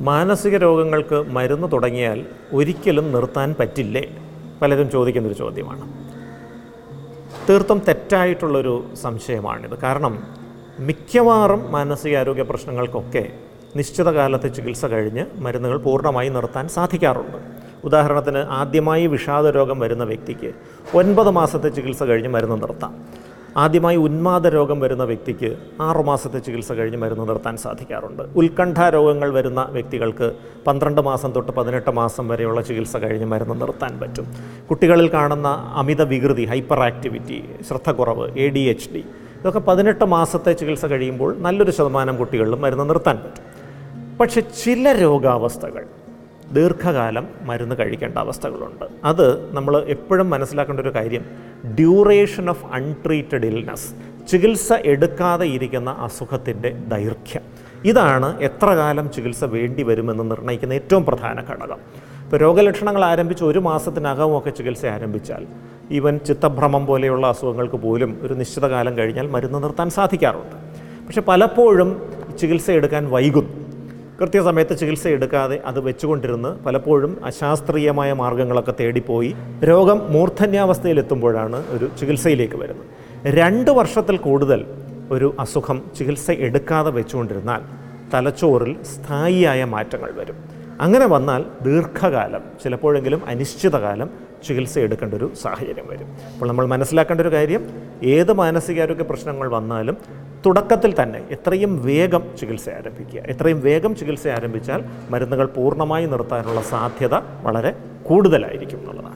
മാനസിക രോഗങ്ങൾക്ക് മരുന്ന് തുടങ്ങിയാൽ ഒരിക്കലും നിർത്താൻ പറ്റില്ലേ? പലരും ചോദിക്കുന്നൊരു ചോദ്യമാണ്. തീർത്തും തെറ്റായിട്ടുള്ളൊരു സംശയമാണിത്. കാരണം മിക്കവാറും മാനസികാരോഗ്യ പ്രശ്നങ്ങൾക്കൊക്കെ നിശ്ചിത കാലത്തെ ചികിത്സ കഴിഞ്ഞ് മരുന്നുകൾ പൂർണമായി നിർത്താൻ സാധിക്കാറുണ്ട്. ഉദാഹരണത്തിന് ആദ്യമായി വിഷാദ രോഗം വരുന്ന വ്യക്തിക്ക് ഒൻപത് മാസത്തെ ചികിത്സ കഴിഞ്ഞ് മരുന്ന് നിർത്താം. ആദ്യമായി ഉന്മാദ രോഗം വരുന്ന വ്യക്തിക്ക് ആറുമാസത്തെ ചികിത്സ കഴിഞ്ഞ് മരുന്ന് നിർത്താൻ സാധിക്കാറുണ്ട്. ഉത്കണ്ഠ രോഗങ്ങൾ വരുന്ന വ്യക്തികൾക്ക് പന്ത്രണ്ട് മാസം തൊട്ട് പതിനെട്ട് മാസം വരെയുള്ള ചികിത്സ കഴിഞ്ഞ് മരുന്ന് നിർത്താൻ പറ്റും. കുട്ടികളിൽ കാണുന്ന അമിത വികൃതി ഹൈപ്പർ ആക്ടിവിറ്റി ശ്രദ്ധക്കുറവ് എ ഡി എച്ച് ഡി ഇതൊക്കെ പതിനെട്ട് മാസത്തെ ചികിത്സ കഴിയുമ്പോൾ നല്ലൊരു ശതമാനം കുട്ടികളിലും മരുന്ന് നിർത്താൻ പറ്റും. പക്ഷെ ചില രോഗാവസ്ഥകൾ ദീർഘകാലം മരുന്ന് കഴിക്കേണ്ട അവസ്ഥകളുണ്ട്. അത് നമ്മൾ എപ്പോഴും മനസ്സിലാക്കേണ്ട ഒരു കാര്യം ഡ്യൂറേഷൻ ഓഫ് അൺട്രീറ്റഡ് ഇൽനെസ് ചികിത്സ എടുക്കാതെ ഇരിക്കുന്ന അസുഖത്തിന്റെ ദൈർഘ്യം. ഇതാണ് എത്ര കാലം ചികിത്സ വേണ്ടി വരുമെന്ന് നിർണയിക്കുന്ന ഏറ്റവും പ്രധാന ഘടകം. ഇപ്പോൾ രോഗലക്ഷണങ്ങൾ ആരംഭിച്ച് ഒരു മാസത്തിനകമൊക്കെ ചികിത്സ ആരംഭിച്ചാൽ ഈവൻ ചിത്തഭ്രമം പോലെയുള്ള അസുഖങ്ങൾക്ക് പോലും ഒരു നിശ്ചിത കാലം കഴിഞ്ഞാൽ മരുന്ന് നിർത്താൻ സാധിക്കാറുണ്ട്. പക്ഷെ പലപ്പോഴും ചികിത്സ എടുക്കാൻ വൈകുന്നു. കൃത്യസമയത്ത് ചികിത്സ എടുക്കാതെ അത് വെച്ചുകൊണ്ടിരുന്ന് പലപ്പോഴും അശാസ്ത്രീയമായ മാർഗങ്ങളൊക്കെ തേടിപ്പോയി രോഗം മൂർധന്യാവസ്ഥയിലെത്തുമ്പോഴാണ് ഒരു ചികിത്സയിലേക്ക് വരുന്നത്. രണ്ട് വർഷത്തിൽ കൂടുതൽ ഒരു അസുഖം ചികിത്സ എടുക്കാതെ വെച്ചുകൊണ്ടിരുന്നാൽ തലച്ചോറിൽ സ്ഥായിയായ മാറ്റങ്ങൾ വരും. അങ്ങനെ വന്നാൽ ദീർഘകാലം ചിലപ്പോഴെങ്കിലും അനിശ്ചിതകാലം ചികിത്സ എടുക്കേണ്ട ഒരു സാഹചര്യം വരും. അപ്പോൾ നമ്മൾ മനസ്സിലാക്കേണ്ട ഒരു കാര്യം ഏത് മാനസികാരോഗ്യ പ്രശ്നങ്ങൾ വന്നാലും തുടക്കത്തിൽ തന്നെ എത്രയും വേഗം ചികിത്സ ആരംഭിക്കുക. എത്രയും വേഗം ചികിത്സ ആരംഭിച്ചാൽ മരുന്നുകൾ പൂർണമായി നിർത്താനുള്ള സാധ്യത വളരെ കൂടുതലായിരിക്കും എന്നുള്ളതാണ്.